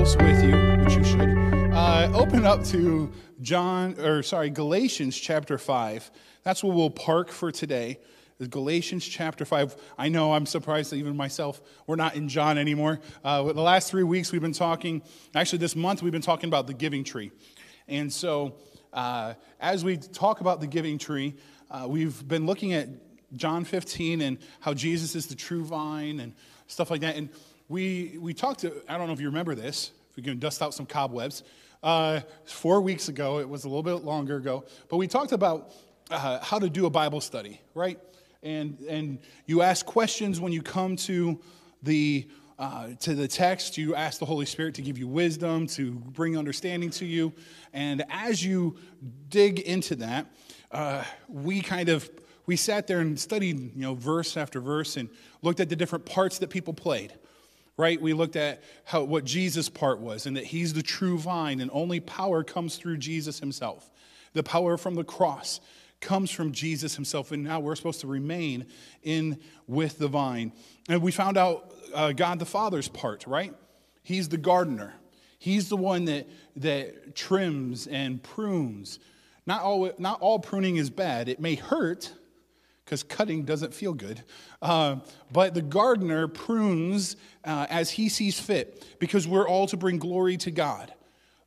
Bibles with you, which you should, uh, open up to John, or sorry, Galatians chapter 5. That's where we'll park for today. Galatians chapter 5. I know I'm surprised that even myself, we're not in John anymore. Uh, the last three weeks we've been talking, actually, this month we've been talking about the giving tree. And so, uh, as we talk about the giving tree, uh, we've been looking at John 15 and how Jesus is the true vine and stuff like that. And we, we talked to, I don't know if you remember this, we can dust out some cobwebs. Uh, four weeks ago, it was a little bit longer ago, but we talked about uh, how to do a Bible study, right? And, and you ask questions when you come to the, uh, to the text. You ask the Holy Spirit to give you wisdom, to bring understanding to you. And as you dig into that, uh, we kind of we sat there and studied you know verse after verse and looked at the different parts that people played right? We looked at how, what Jesus' part was and that he's the true vine and only power comes through Jesus himself. The power from the cross comes from Jesus himself, and now we're supposed to remain in with the vine. And we found out uh, God the Father's part, right? He's the gardener. He's the one that, that trims and prunes. Not all, not all pruning is bad. It may hurt, because cutting doesn't feel good. Uh, but the gardener prunes uh, as he sees fit because we're all to bring glory to God.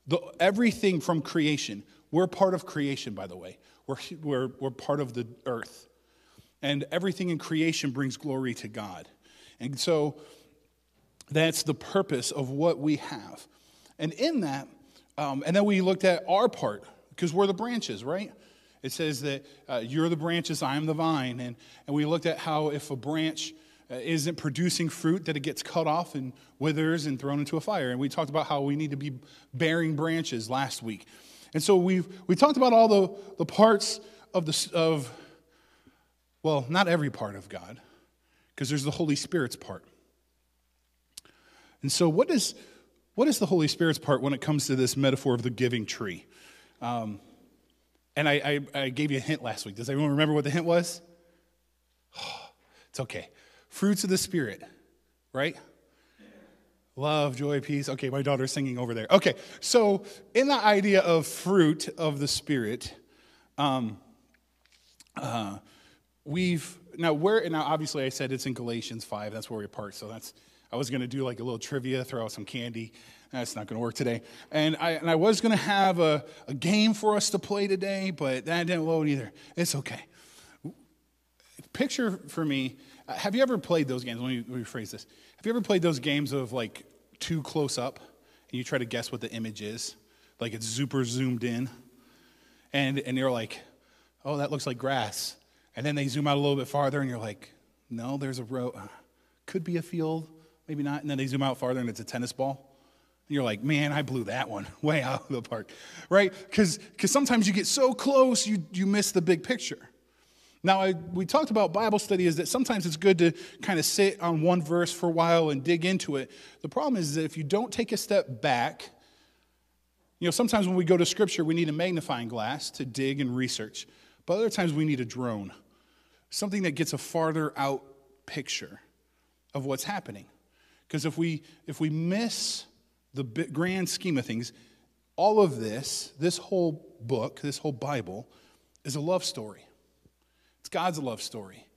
The, everything from creation, we're part of creation, by the way. We're, we're, we're part of the earth. And everything in creation brings glory to God. And so that's the purpose of what we have. And in that, um, and then we looked at our part because we're the branches, right? It says that uh, you're the branches, I am the vine. And, and we looked at how if a branch uh, isn't producing fruit, that it gets cut off and withers and thrown into a fire. And we talked about how we need to be bearing branches last week. And so we've, we talked about all the, the parts of, the, of, well, not every part of God, because there's the Holy Spirit's part. And so, what is, what is the Holy Spirit's part when it comes to this metaphor of the giving tree? Um, and I, I, I, gave you a hint last week. Does everyone remember what the hint was? Oh, it's okay. Fruits of the Spirit, right? Love, joy, peace. Okay, my daughter's singing over there. Okay, so in the idea of fruit of the Spirit, um, uh, we've now where now obviously I said it's in Galatians five. That's where we part. So that's I was going to do like a little trivia, throw out some candy. That's not going to work today. And I, and I was going to have a, a game for us to play today, but that didn't load either. It's okay. Picture for me uh, have you ever played those games? Let me rephrase this. Have you ever played those games of like too close up and you try to guess what the image is? Like it's super zoomed in. And, and you're like, oh, that looks like grass. And then they zoom out a little bit farther and you're like, no, there's a row. Could be a field, maybe not. And then they zoom out farther and it's a tennis ball. You're like, man, I blew that one way out of the park, right? Because sometimes you get so close, you, you miss the big picture. Now, I, we talked about Bible study is that sometimes it's good to kind of sit on one verse for a while and dig into it. The problem is that if you don't take a step back, you know, sometimes when we go to scripture, we need a magnifying glass to dig and research, but other times we need a drone, something that gets a farther out picture of what's happening. Because if we, if we miss the grand scheme of things, all of this, this whole book, this whole Bible, is a love story. It's God's love story.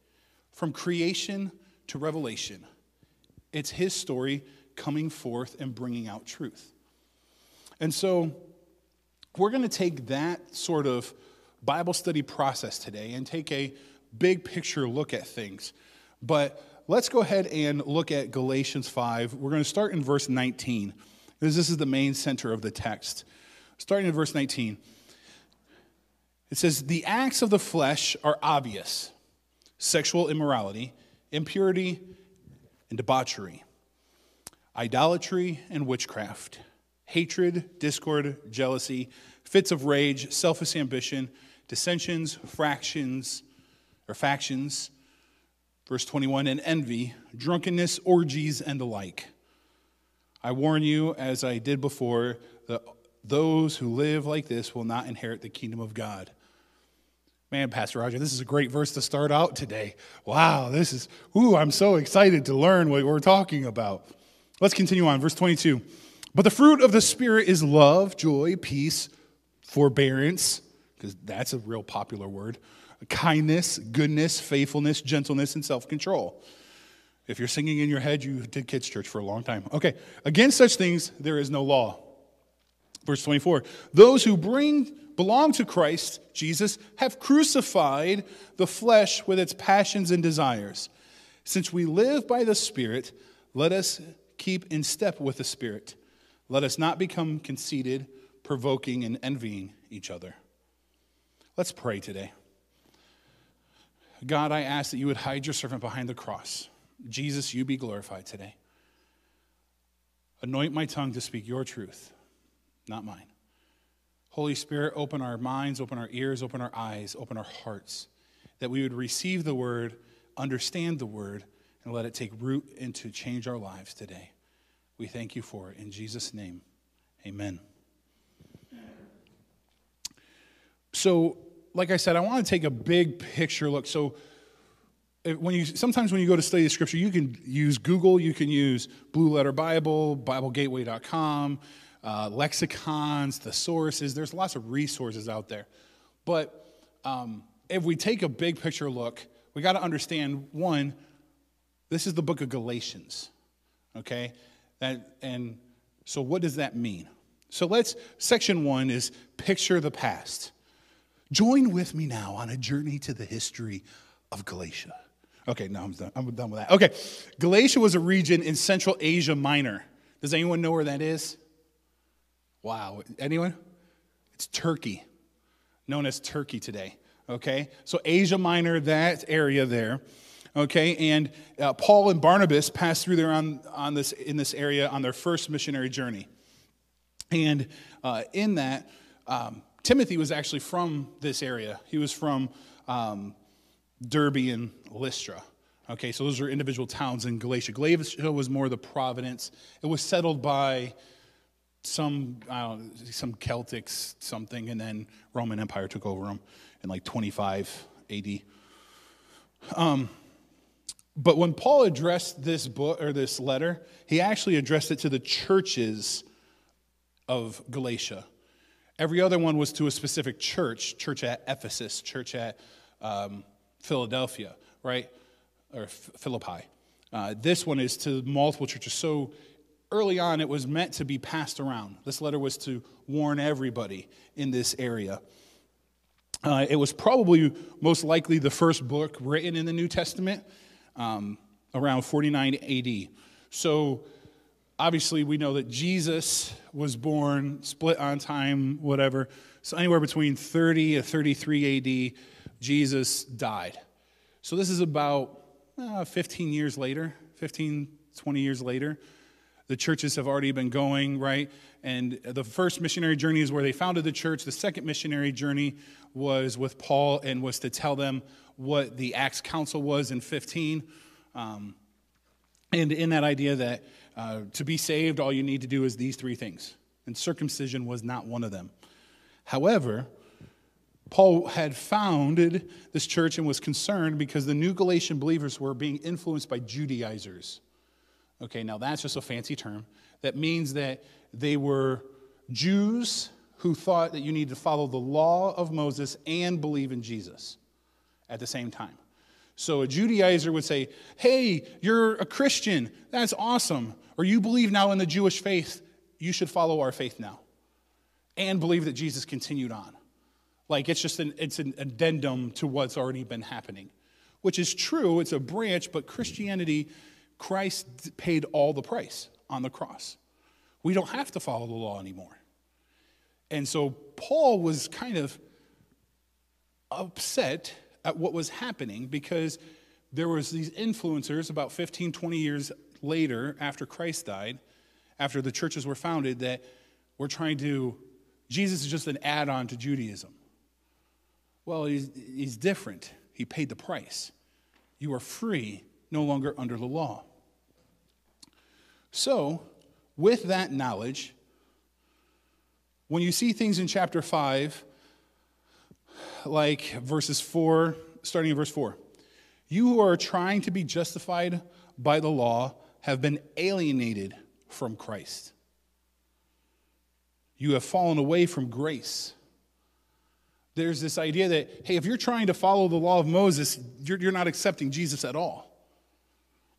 From creation to revelation, it's His story coming forth and bringing out truth. And so, we're going to take that sort of Bible study process today and take a big picture look at things. But let's go ahead and look at Galatians 5. We're going to start in verse 19 because this is the main center of the text. Starting in verse 19, it says, The acts of the flesh are obvious sexual immorality, impurity, and debauchery, idolatry and witchcraft, hatred, discord, jealousy, fits of rage, selfish ambition, dissensions, fractions, or factions. Verse 21, and envy, drunkenness, orgies, and the like I warn you, as I did before, that those who live like this will not inherit the kingdom of God. Man, Pastor Roger, this is a great verse to start out today. Wow, this is, ooh, I'm so excited to learn what we're talking about. Let's continue on. Verse 22. But the fruit of the Spirit is love, joy, peace, forbearance, because that's a real popular word, kindness, goodness, faithfulness, gentleness, and self control. If you're singing in your head, you did kids' church for a long time. Okay, against such things, there is no law. Verse 24 Those who bring belong to Christ Jesus have crucified the flesh with its passions and desires. Since we live by the Spirit, let us keep in step with the Spirit. Let us not become conceited, provoking, and envying each other. Let's pray today. God, I ask that you would hide your servant behind the cross. Jesus, you be glorified today. Anoint my tongue to speak your truth, not mine. Holy Spirit, open our minds, open our ears, open our eyes, open our hearts, that we would receive the word, understand the word, and let it take root and to change our lives today. We thank you for it. In Jesus' name, amen. So, like I said, I want to take a big picture look. So, when you sometimes when you go to study the scripture, you can use Google, you can use Blue Letter Bible, BibleGateway.com uh, lexicons, thesauruses. There's lots of resources out there. But um, if we take a big picture look, we got to understand one, this is the book of Galatians, okay? That, and so, what does that mean? So, let's, section one is picture the past. Join with me now on a journey to the history of Galatia. Okay, no, I'm done, I'm done with that. Okay, Galatia was a region in Central Asia Minor. Does anyone know where that is? Wow. Anyone? It's Turkey, known as Turkey today. Okay? So Asia Minor, that area there. Okay? And uh, Paul and Barnabas passed through there on, on this, in this area on their first missionary journey. And uh, in that, um, Timothy was actually from this area. He was from um, Derbe and Lystra. Okay, so those are individual towns in Galatia. Galatia was more the province. It was settled by some know, some Celtics something, and then Roman Empire took over them in like 25 AD. Um, but when Paul addressed this book or this letter, he actually addressed it to the churches of Galatia. Every other one was to a specific church, church at Ephesus, church at um, Philadelphia, right? Or Philippi. Uh, this one is to multiple churches. So early on, it was meant to be passed around. This letter was to warn everybody in this area. Uh, it was probably most likely the first book written in the New Testament um, around 49 AD. So, obviously, we know that Jesus was born, split on time, whatever. So, anywhere between 30 to 33 AD, Jesus died. So, this is about uh, 15 years later, 15, 20 years later. The churches have already been going, right? And the first missionary journey is where they founded the church. The second missionary journey was with Paul and was to tell them what the Acts Council was in 15. Um, and in that idea that uh, to be saved, all you need to do is these three things. And circumcision was not one of them. However, Paul had founded this church and was concerned because the new Galatian believers were being influenced by Judaizers. Okay, now that's just a fancy term. That means that they were Jews who thought that you need to follow the law of Moses and believe in Jesus at the same time. So a Judaizer would say, Hey, you're a Christian. That's awesome. Or you believe now in the Jewish faith. You should follow our faith now and believe that Jesus continued on. Like it's just an, it's an addendum to what's already been happening, which is true. It's a branch, but Christianity Christ paid all the price on the cross. We don't have to follow the law anymore. And so Paul was kind of upset at what was happening because there was these influencers about 15 20 years later after Christ died, after the churches were founded that were trying to Jesus is just an add-on to Judaism. Well, he's, he's different. He paid the price. You are free no longer under the law. So, with that knowledge, when you see things in chapter 5, like verses 4, starting in verse 4, you who are trying to be justified by the law have been alienated from Christ. you have fallen away from grace. There's this idea that, hey, if you're trying to follow the law of Moses, you're, you're not accepting Jesus at all.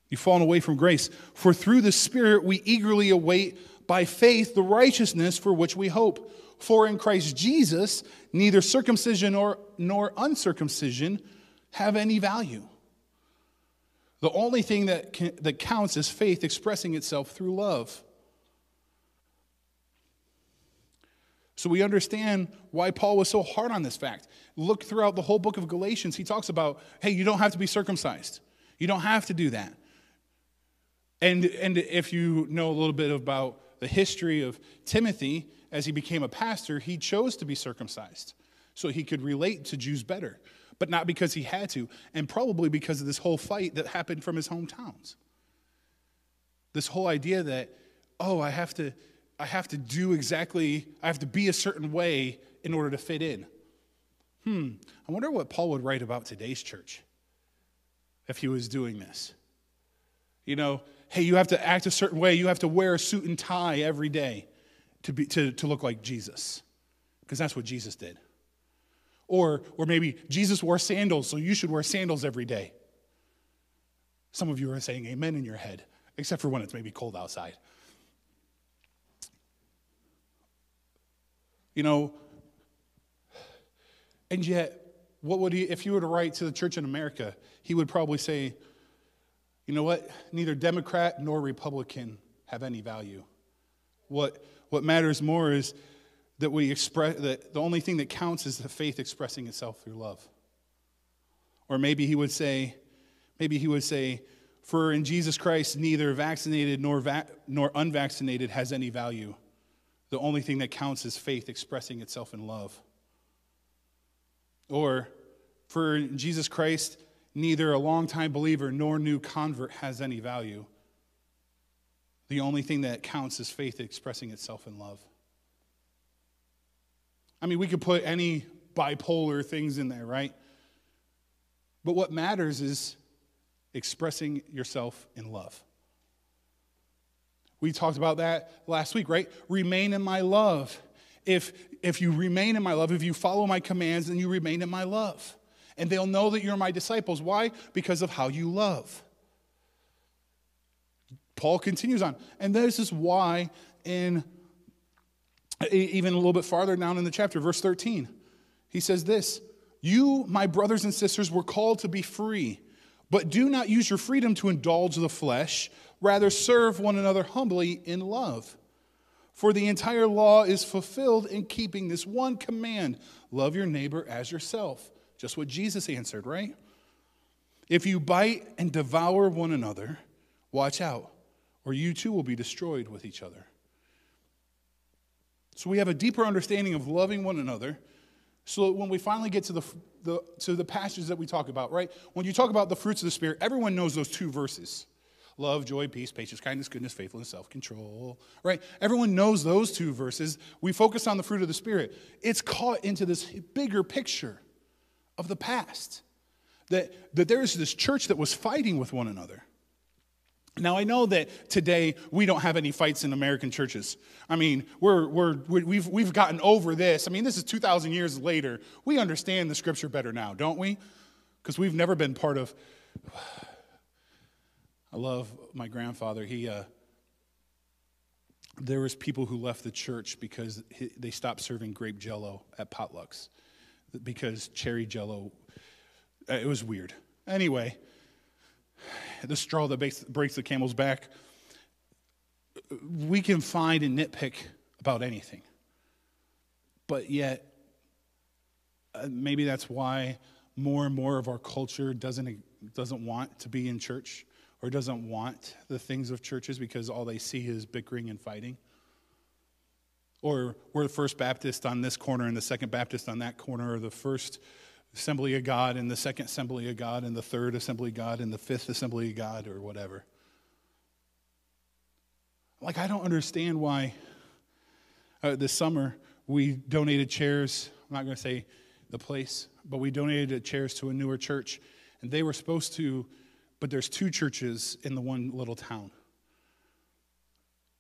You've fallen away from grace. For through the Spirit we eagerly await by faith the righteousness for which we hope. For in Christ Jesus, neither circumcision nor, nor uncircumcision have any value. The only thing that, can, that counts is faith expressing itself through love. So we understand why Paul was so hard on this fact. Look throughout the whole book of Galatians, he talks about, hey, you don't have to be circumcised. You don't have to do that. And, and if you know a little bit about the history of Timothy, as he became a pastor, he chose to be circumcised so he could relate to Jews better, but not because he had to, and probably because of this whole fight that happened from his hometowns. This whole idea that, oh, I have to, I have to do exactly, I have to be a certain way in order to fit in. Hmm, I wonder what Paul would write about today's church if he was doing this. You know, hey, you have to act a certain way, you have to wear a suit and tie every day to, be, to, to look like Jesus, because that's what Jesus did. Or, or maybe Jesus wore sandals, so you should wear sandals every day. Some of you are saying amen in your head, except for when it's maybe cold outside. You know, and yet, what would he, if you were to write to the church in America, he would probably say, you know what? Neither Democrat nor Republican have any value. What, what matters more is that we express that the only thing that counts is the faith expressing itself through love. Or maybe he would say, maybe he would say, for in Jesus Christ, neither vaccinated nor, va- nor unvaccinated has any value. The only thing that counts is faith expressing itself in love. Or, for Jesus Christ, neither a longtime believer nor new convert has any value. The only thing that counts is faith expressing itself in love. I mean, we could put any bipolar things in there, right? But what matters is expressing yourself in love. We talked about that last week, right? Remain in my love. If, if you remain in my love, if you follow my commands, then you remain in my love. And they'll know that you're my disciples. Why? Because of how you love. Paul continues on. And this is why, in even a little bit farther down in the chapter, verse 13, he says this You, my brothers and sisters, were called to be free, but do not use your freedom to indulge the flesh Rather, serve one another humbly in love. For the entire law is fulfilled in keeping this one command love your neighbor as yourself. Just what Jesus answered, right? If you bite and devour one another, watch out, or you too will be destroyed with each other. So we have a deeper understanding of loving one another. So when we finally get to the, the, to the passages that we talk about, right? When you talk about the fruits of the Spirit, everyone knows those two verses love, joy, peace, patience, kindness, goodness, faithfulness, self control. Right? Everyone knows those two verses. We focus on the fruit of the Spirit. It's caught into this bigger picture of the past that, that there's this church that was fighting with one another. Now, I know that today we don't have any fights in American churches. I mean, we're, we're, we've, we've gotten over this. I mean, this is 2,000 years later. We understand the scripture better now, don't we? Because we've never been part of I love my grandfather. He, uh, there was people who left the church because they stopped serving grape jello at potlucks because cherry jello, uh, it was weird. Anyway, the straw that breaks, the camel's back, we can find and nitpick about anything. But yet, uh, maybe that's why more and more of our culture doesn't, doesn't want to be in church or doesn't want the things of churches because all they see is bickering and fighting. Or we're the first Baptist on this corner and the second Baptist on that corner, or the first Assembly of God and the second Assembly of God and the third Assembly of God and the fifth Assembly of God, or whatever. Like, I don't understand why uh, this summer we donated chairs. I'm not going to say the place, but we donated chairs to a newer church, and they were supposed to but there's two churches in the one little town.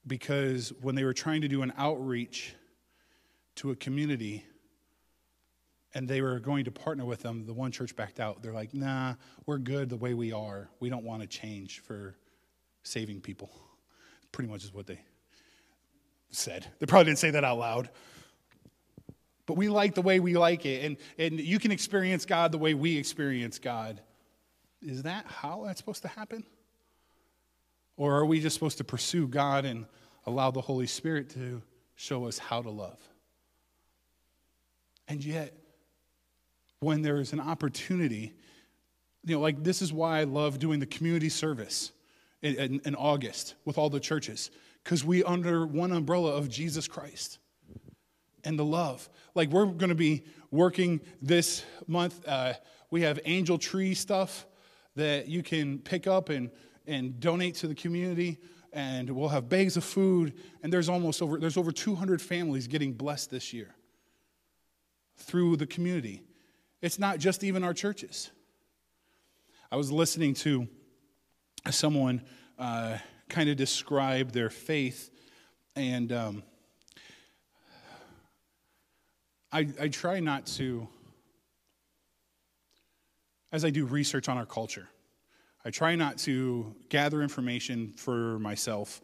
Because when they were trying to do an outreach to a community and they were going to partner with them. The one church backed out. They're like, nah, we're good the way we are. We don't want to change for saving people. Pretty much is what they said. They probably didn't say that out loud. But we like the way we like it. And, and you can experience God the way we experience God. Is that how that's supposed to happen? Or are we just supposed to pursue God and allow the Holy Spirit to show us how to love? And yet, when there is an opportunity, you know, like this is why I love doing the community service in, in, in August with all the churches, because we under one umbrella of Jesus Christ and the love. Like we're going to be working this month. Uh, we have angel tree stuff that you can pick up and, and donate to the community and we'll have bags of food and there's almost over there's over 200 families getting blessed this year through the community it's not just even our churches i was listening to someone uh, kind of describe their faith and um, I, I try not to as I do research on our culture. I try not to gather information for myself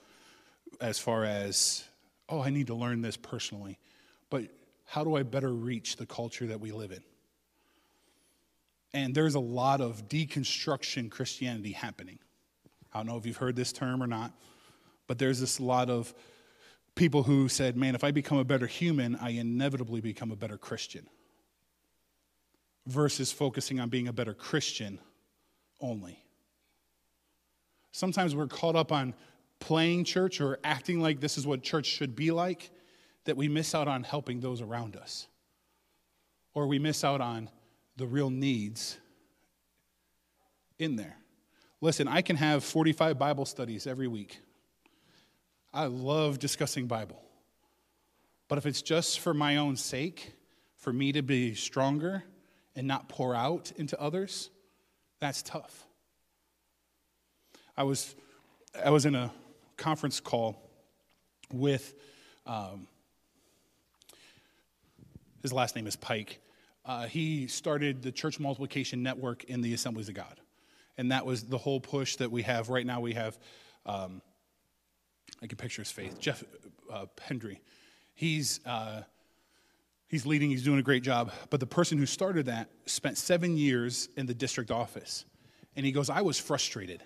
as far as, oh, I need to learn this personally, but how do I better reach the culture that we live in? And there's a lot of deconstruction Christianity happening. I don't know if you've heard this term or not, but there's this lot of people who said, man, if I become a better human, I inevitably become a better Christian versus focusing on being a better Christian only. Sometimes we're caught up on playing church or acting like this is what church should be like that we miss out on helping those around us. Or we miss out on the real needs in there. Listen, I can have 45 Bible studies every week. I love discussing Bible. But if it's just for my own sake, for me to be stronger, and not pour out into others, that's tough. I was, I was in a conference call with, um, his last name is Pike. Uh, he started the Church Multiplication Network in the Assemblies of God. And that was the whole push that we have. Right now, we have, um, I can picture his face, Jeff uh, Hendry. He's uh, He's leading, he's doing a great job. But the person who started that spent seven years in the district office. And he goes, I was frustrated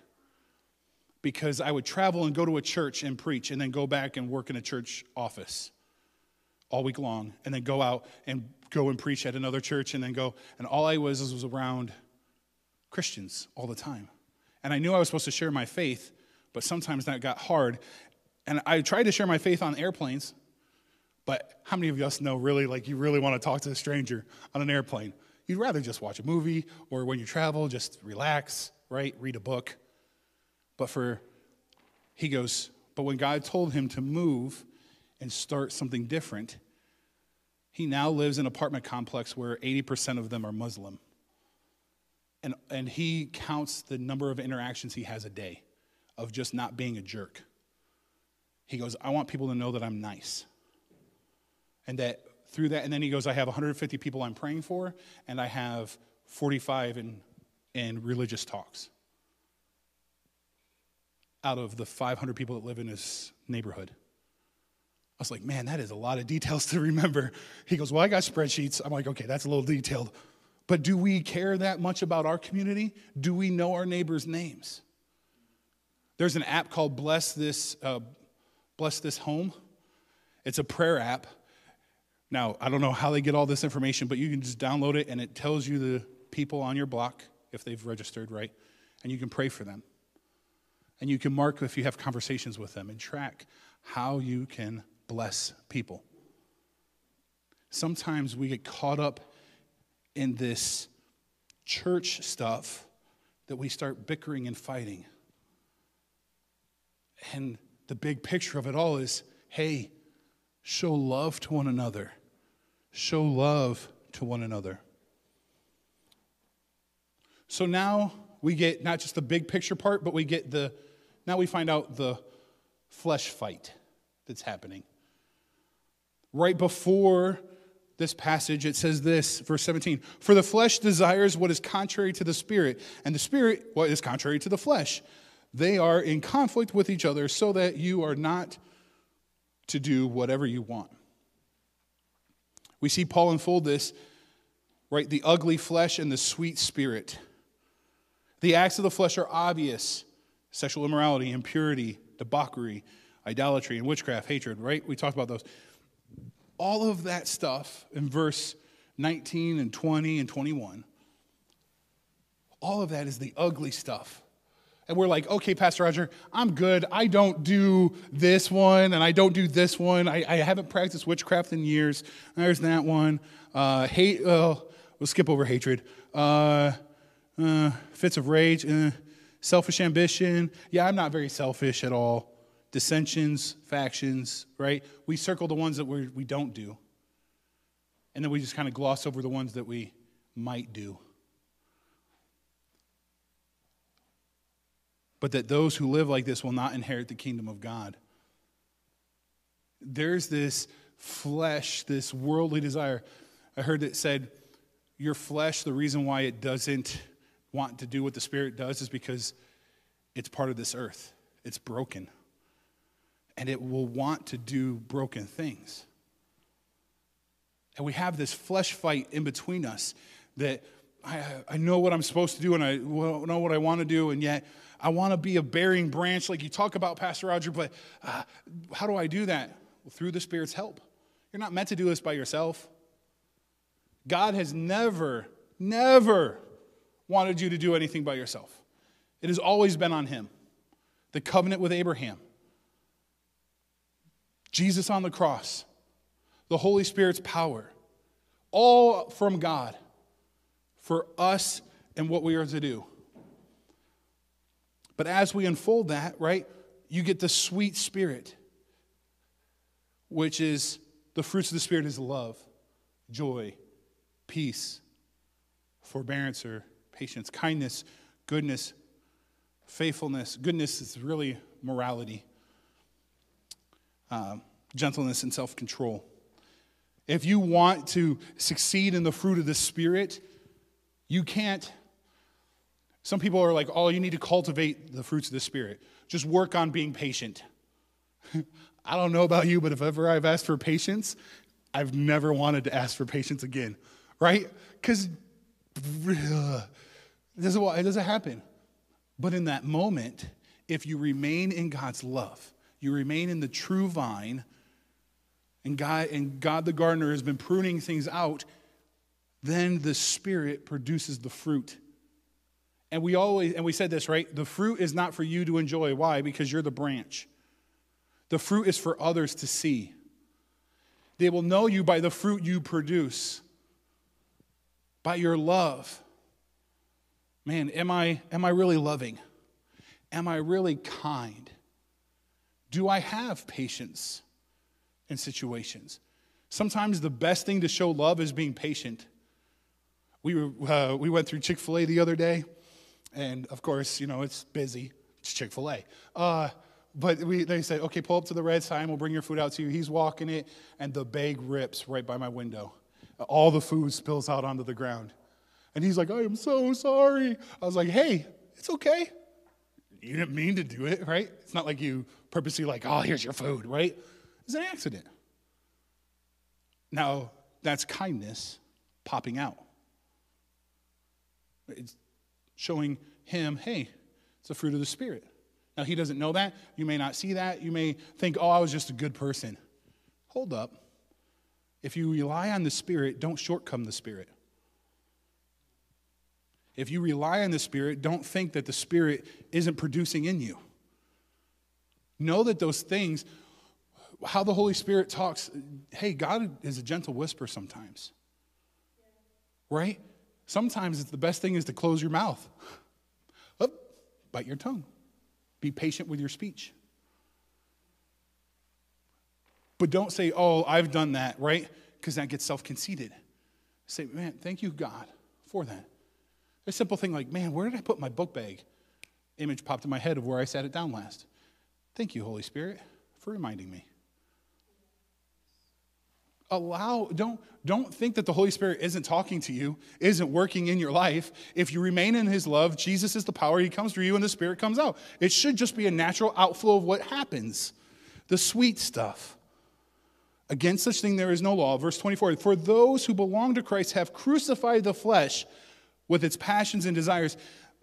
because I would travel and go to a church and preach and then go back and work in a church office all week long and then go out and go and preach at another church and then go. And all I was was around Christians all the time. And I knew I was supposed to share my faith, but sometimes that got hard. And I tried to share my faith on airplanes but how many of us know really, like, you really want to talk to a stranger on an airplane? You'd rather just watch a movie or when you travel, just relax, right? Read a book. But for, he goes, but when God told him to move and start something different, he now lives in an apartment complex where 80% of them are Muslim. And, and he counts the number of interactions he has a day of just not being a jerk. He goes, I want people to know that I'm nice. And that through that, and then he goes, I have 150 people I'm praying for, and I have 45 in, in religious talks out of the 500 people that live in his neighborhood. I was like, man, that is a lot of details to remember. He goes, well, I got spreadsheets. I'm like, okay, that's a little detailed. But do we care that much about our community? Do we know our neighbors' names? There's an app called Bless This, uh, Bless This Home. It's a prayer app now, I don't know how they get all this information, but you can just download it and it tells you the people on your block if they've registered, right? And you can pray for them. And you can mark if you have conversations with them and track how you can bless people. Sometimes we get caught up in this church stuff that we start bickering and fighting. And the big picture of it all is hey, show love to one another. Show love to one another. So now we get not just the big picture part, but we get the, now we find out the flesh fight that's happening. Right before this passage, it says this, verse 17 For the flesh desires what is contrary to the spirit, and the spirit what is contrary to the flesh. They are in conflict with each other, so that you are not to do whatever you want. We see Paul unfold this, right? The ugly flesh and the sweet spirit. The acts of the flesh are obvious sexual immorality, impurity, debauchery, idolatry, and witchcraft, hatred, right? We talked about those. All of that stuff in verse 19 and 20 and 21, all of that is the ugly stuff. And we're like, okay, Pastor Roger, I'm good. I don't do this one and I don't do this one. I, I haven't practiced witchcraft in years. There's that one. Uh, hate, uh, we'll skip over hatred. Uh, uh, fits of rage, uh, selfish ambition. Yeah, I'm not very selfish at all. Dissensions, factions, right? We circle the ones that we we don't do. And then we just kind of gloss over the ones that we might do. But that those who live like this will not inherit the kingdom of God. There's this flesh, this worldly desire. I heard it said, Your flesh, the reason why it doesn't want to do what the Spirit does is because it's part of this earth. It's broken. And it will want to do broken things. And we have this flesh fight in between us that I, I know what I'm supposed to do and I know what I want to do, and yet I want to be a bearing branch like you talk about, Pastor Roger, but uh, how do I do that? Well, through the Spirit's help. You're not meant to do this by yourself. God has never, never wanted you to do anything by yourself. It has always been on Him. The covenant with Abraham, Jesus on the cross, the Holy Spirit's power, all from God for us and what we are to do. But as we unfold that, right, you get the sweet spirit, which is the fruits of the Spirit is love, joy, peace, forbearance or patience, kindness, goodness, faithfulness. Goodness is really morality, uh, gentleness, and self control. If you want to succeed in the fruit of the Spirit, you can't. Some people are like, oh, you need to cultivate the fruits of the Spirit. Just work on being patient. I don't know about you, but if ever I've asked for patience, I've never wanted to ask for patience again, right? Because it doesn't, it doesn't happen. But in that moment, if you remain in God's love, you remain in the true vine, and God, and God the gardener has been pruning things out, then the Spirit produces the fruit. And we always, and we said this, right? The fruit is not for you to enjoy. Why? Because you're the branch. The fruit is for others to see. They will know you by the fruit you produce, by your love man, am I, am I really loving? Am I really kind? Do I have patience in situations? Sometimes the best thing to show love is being patient. We, were, uh, we went through Chick fil A the other day, and of course, you know, it's busy. It's Chick fil A. Uh, but we, they said, okay, pull up to the red sign, we'll bring your food out to you. He's walking it, and the bag rips right by my window. All the food spills out onto the ground. And he's like, I am so sorry. I was like, hey, it's okay. You didn't mean to do it, right? It's not like you purposely, like, oh, here's your food, right? It's an accident. Now, that's kindness popping out. It's showing him, hey, it's the fruit of the Spirit. Now, he doesn't know that. You may not see that. You may think, oh, I was just a good person. Hold up. If you rely on the Spirit, don't shortcome the Spirit. If you rely on the Spirit, don't think that the Spirit isn't producing in you. Know that those things, how the Holy Spirit talks, hey, God is a gentle whisper sometimes. Right? Sometimes it's the best thing is to close your mouth. Oh, bite your tongue. Be patient with your speech. But don't say, oh, I've done that, right? Because that gets self conceited. Say, man, thank you, God, for that. A simple thing like, man, where did I put my book bag? Image popped in my head of where I sat it down last. Thank you, Holy Spirit, for reminding me. Allow, don't, don't think that the Holy Spirit isn't talking to you, isn't working in your life. If you remain in His love, Jesus is the power. He comes through you and the Spirit comes out. It should just be a natural outflow of what happens, the sweet stuff. Against such thing there is no law. Verse 24 For those who belong to Christ have crucified the flesh with its passions and desires.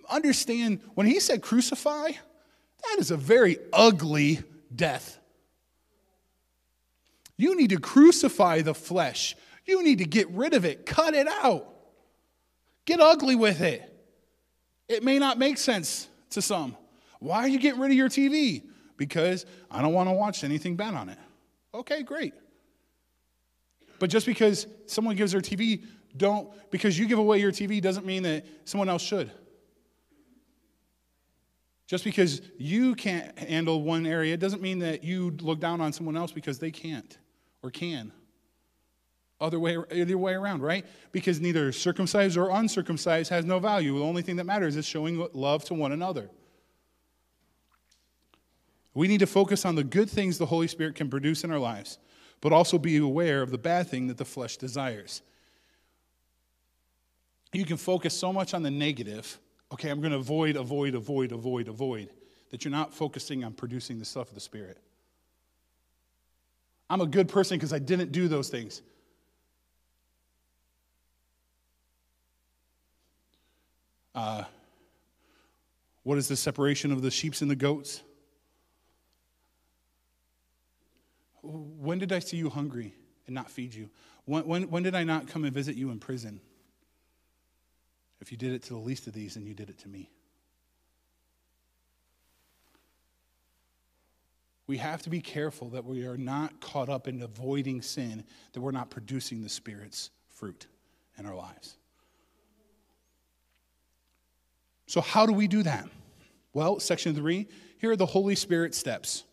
Understand, when he said crucify, that is a very ugly death. You need to crucify the flesh. You need to get rid of it, cut it out, get ugly with it. It may not make sense to some. Why are you getting rid of your TV? Because I don't want to watch anything bad on it. Okay, great. But just because someone gives their TV, don't, because you give away your TV doesn't mean that someone else should. Just because you can't handle one area doesn't mean that you look down on someone else because they can't or can. Other way, either way around, right? Because neither circumcised or uncircumcised has no value. The only thing that matters is showing love to one another. We need to focus on the good things the Holy Spirit can produce in our lives, but also be aware of the bad thing that the flesh desires. You can focus so much on the negative. Okay, I'm going to avoid, avoid, avoid, avoid, avoid, that you're not focusing on producing the stuff of the Spirit. I'm a good person because I didn't do those things. Uh, what is the separation of the sheep and the goats? When did I see you hungry and not feed you? When, when, when did I not come and visit you in prison? If you did it to the least of these, then you did it to me. We have to be careful that we are not caught up in avoiding sin, that we're not producing the Spirit's fruit in our lives. So, how do we do that? Well, section three, here are the Holy Spirit steps.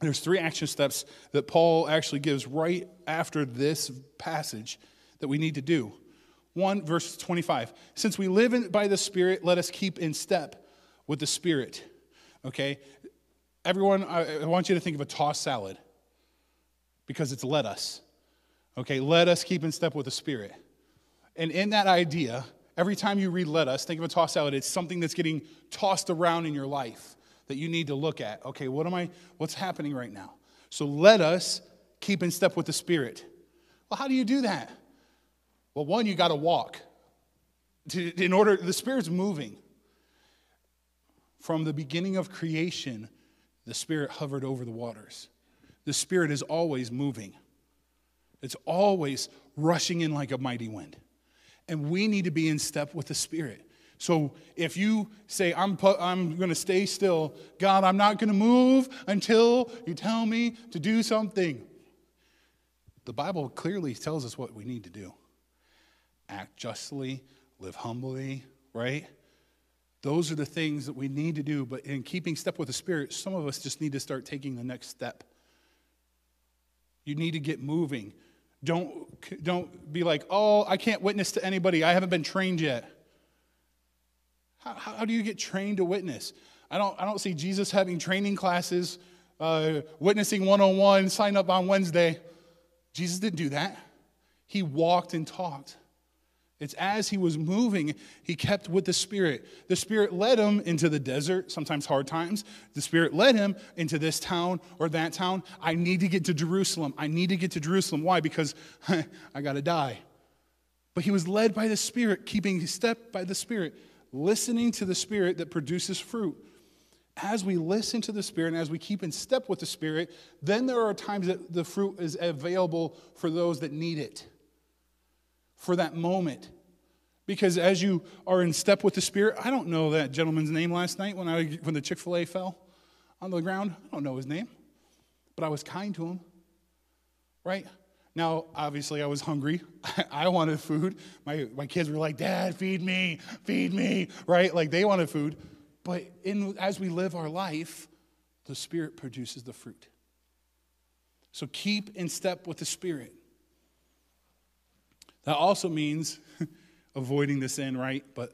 There's three action steps that Paul actually gives right after this passage that we need to do. 1, verse 25. Since we live in, by the Spirit, let us keep in step with the Spirit. Okay? Everyone, I, I want you to think of a tossed salad because it's let us. Okay, let us keep in step with the Spirit. And in that idea, every time you read let us, think of a tossed salad, it's something that's getting tossed around in your life that you need to look at. Okay, what am I, what's happening right now? So let us keep in step with the Spirit. Well, how do you do that? Well, one, you got to walk. In order, the Spirit's moving. From the beginning of creation, the Spirit hovered over the waters. The Spirit is always moving, it's always rushing in like a mighty wind. And we need to be in step with the Spirit. So if you say, I'm, I'm going to stay still, God, I'm not going to move until you tell me to do something. The Bible clearly tells us what we need to do act justly, live humbly, right? Those are the things that we need to do, but in keeping step with the Spirit, some of us just need to start taking the next step. You need to get moving. Don't, don't be like, oh, I can't witness to anybody. I haven't been trained yet. How, how do you get trained to witness? I don't, I don't see Jesus having training classes, uh, witnessing 101, sign up on Wednesday. Jesus didn't do that. He walked and talked. It's as he was moving, he kept with the Spirit. The Spirit led him into the desert, sometimes hard times. The Spirit led him into this town or that town. I need to get to Jerusalem. I need to get to Jerusalem. Why? Because I got to die. But he was led by the Spirit, keeping step by the Spirit, listening to the Spirit that produces fruit. As we listen to the Spirit and as we keep in step with the Spirit, then there are times that the fruit is available for those that need it for that moment. Because as you are in step with the Spirit, I don't know that gentleman's name last night when, I, when the Chick fil A fell on the ground. I don't know his name, but I was kind to him, right? Now, obviously, I was hungry. I wanted food. My, my kids were like, Dad, feed me, feed me, right? Like they wanted food. But in, as we live our life, the Spirit produces the fruit. So keep in step with the Spirit. That also means avoiding the sin, right? But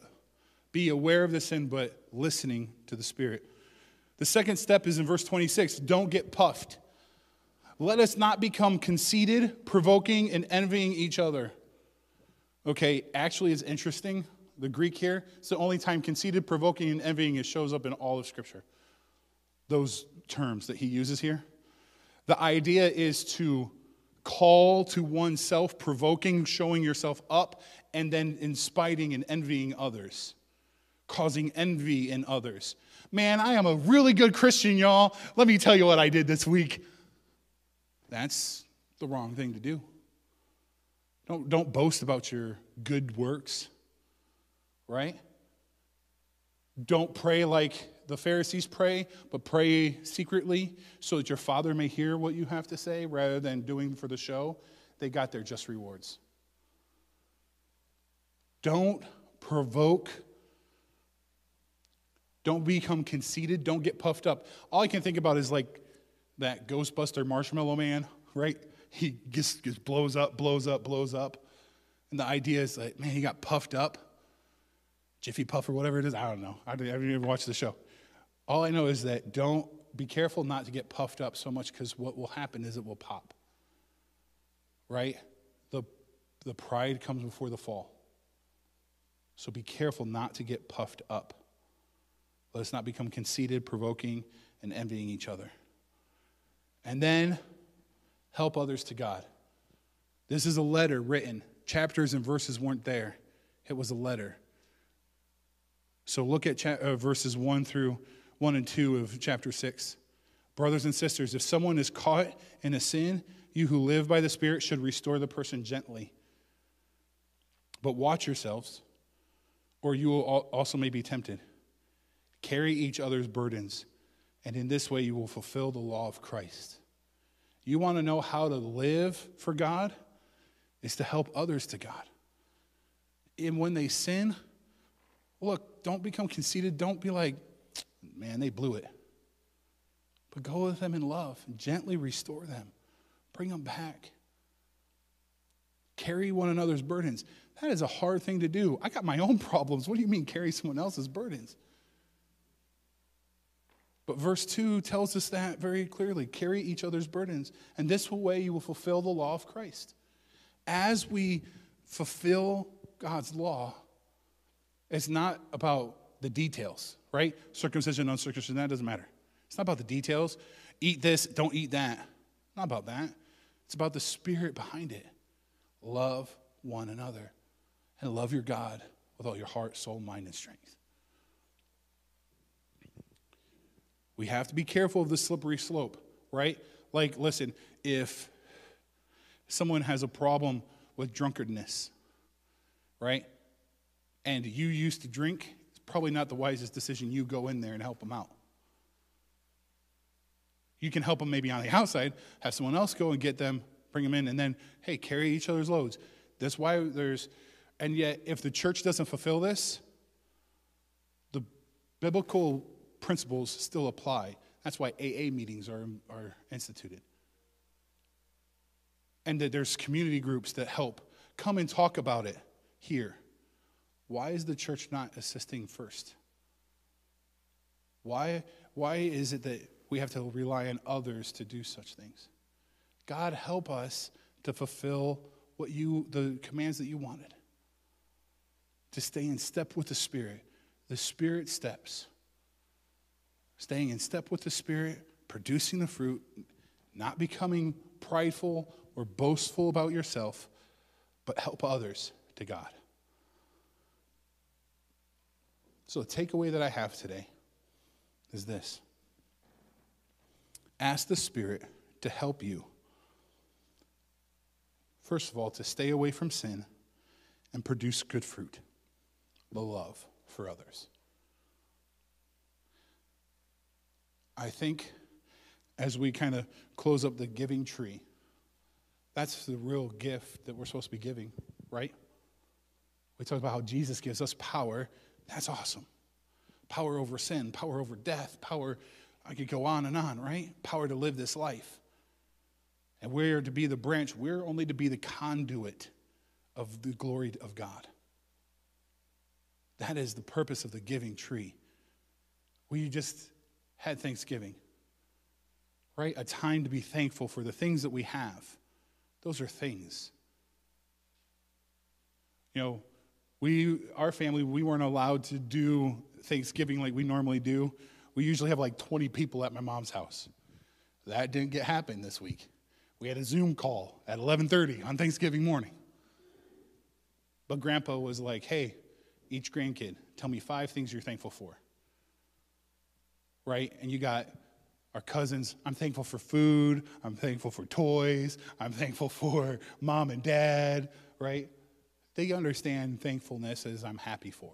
be aware of the sin, but listening to the Spirit. The second step is in verse 26 don't get puffed. Let us not become conceited, provoking, and envying each other. Okay, actually, it's interesting. The Greek here, it's the only time conceited, provoking, and envying it shows up in all of Scripture. Those terms that he uses here. The idea is to call to oneself, provoking, showing yourself up, and then inspiting and envying others, causing envy in others. Man, I am a really good Christian, y'all. Let me tell you what I did this week. That's the wrong thing to do. Don't, don't boast about your good works, right? Don't pray like the Pharisees pray, but pray secretly so that your Father may hear what you have to say rather than doing for the show. They got their just rewards. Don't provoke. Don't become conceited. Don't get puffed up. All I can think about is like that Ghostbuster marshmallow man, right? He just, just blows up, blows up, blows up. And the idea is like, man, he got puffed up. Jiffy Puff or whatever it is. I don't know. I haven't even watched the show. All I know is that don't be careful not to get puffed up so much because what will happen is it will pop. Right? The, the pride comes before the fall. So be careful not to get puffed up. Let us not become conceited, provoking, and envying each other. And then help others to God. This is a letter written. Chapters and verses weren't there, it was a letter. So look at cha- uh, verses 1 through 1 and 2 of chapter 6. Brothers and sisters, if someone is caught in a sin, you who live by the Spirit should restore the person gently. But watch yourselves, or you will also may be tempted. Carry each other's burdens, and in this way you will fulfill the law of Christ. You want to know how to live for God? Is to help others to God. And when they sin, look, don't become conceited. Don't be like, man, they blew it. But go with them in love gently restore them, bring them back. Carry one another's burdens. That is a hard thing to do. I got my own problems. What do you mean, carry someone else's burdens? But verse 2 tells us that very clearly carry each other's burdens, and this way you will fulfill the law of Christ. As we fulfill God's law, it's not about the details, right? Circumcision, uncircumcision, that doesn't matter. It's not about the details. Eat this, don't eat that. Not about that. It's about the spirit behind it. Love one another and love your God with all your heart, soul, mind, and strength. We have to be careful of the slippery slope, right? Like, listen, if someone has a problem with drunkenness, right? And you used to drink, probably not the wisest decision you go in there and help them out. You can help them maybe on the outside, have someone else go and get them, bring them in, and then, hey, carry each other's loads. That's why there's, and yet, if the church doesn't fulfill this, the biblical principles still apply. That's why AA meetings are, are instituted. And that there's community groups that help. Come and talk about it here. Why is the church not assisting first? Why, why is it that we have to rely on others to do such things? God, help us to fulfill what you, the commands that you wanted. To stay in step with the Spirit. The Spirit steps staying in step with the Spirit, producing the fruit, not becoming prideful or boastful about yourself, but help others to God. So, the takeaway that I have today is this ask the Spirit to help you. First of all, to stay away from sin and produce good fruit, the love for others. I think as we kind of close up the giving tree, that's the real gift that we're supposed to be giving, right? We talked about how Jesus gives us power. That's awesome. Power over sin, power over death, power, I could go on and on, right? Power to live this life. And we're to be the branch, we're only to be the conduit of the glory of God. That is the purpose of the giving tree. We just had Thanksgiving. right? A time to be thankful for the things that we have. Those are things. You know, we, our family, we weren't allowed to do Thanksgiving like we normally do. We usually have like 20 people at my mom's house. That didn't get happen this week. We had a Zoom call at 11:30 on Thanksgiving morning. But grandpa was like, "Hey, each grandkid, tell me five things you're thankful for." Right? And you got our cousins, I'm thankful for food, I'm thankful for toys, I'm thankful for mom and dad, right? They understand thankfulness as I'm happy for.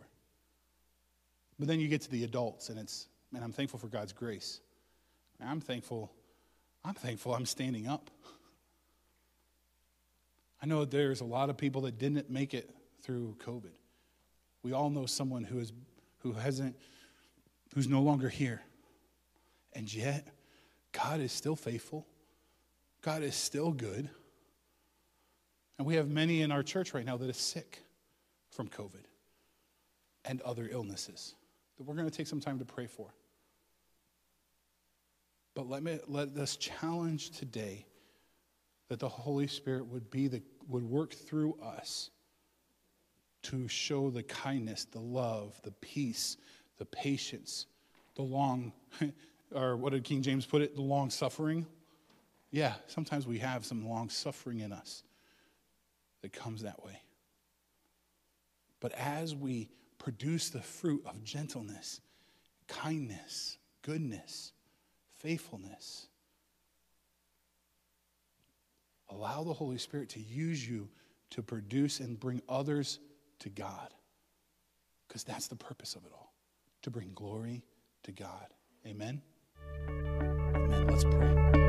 But then you get to the adults and it's, man, I'm thankful for God's grace. I'm thankful, I'm thankful I'm standing up. I know there's a lot of people that didn't make it through COVID. We all know someone who is who hasn't who's no longer here. And yet, God is still faithful. God is still good. And we have many in our church right now that are sick from COVID and other illnesses that we're going to take some time to pray for. But let, me, let us challenge today that the Holy Spirit would, be the, would work through us to show the kindness, the love, the peace, the patience, the long, or what did King James put it? The long suffering. Yeah, sometimes we have some long suffering in us that comes that way. But as we produce the fruit of gentleness, kindness, goodness, faithfulness, allow the Holy Spirit to use you to produce and bring others to God. Because that's the purpose of it all to bring glory to God. Amen. Amen. Let's pray.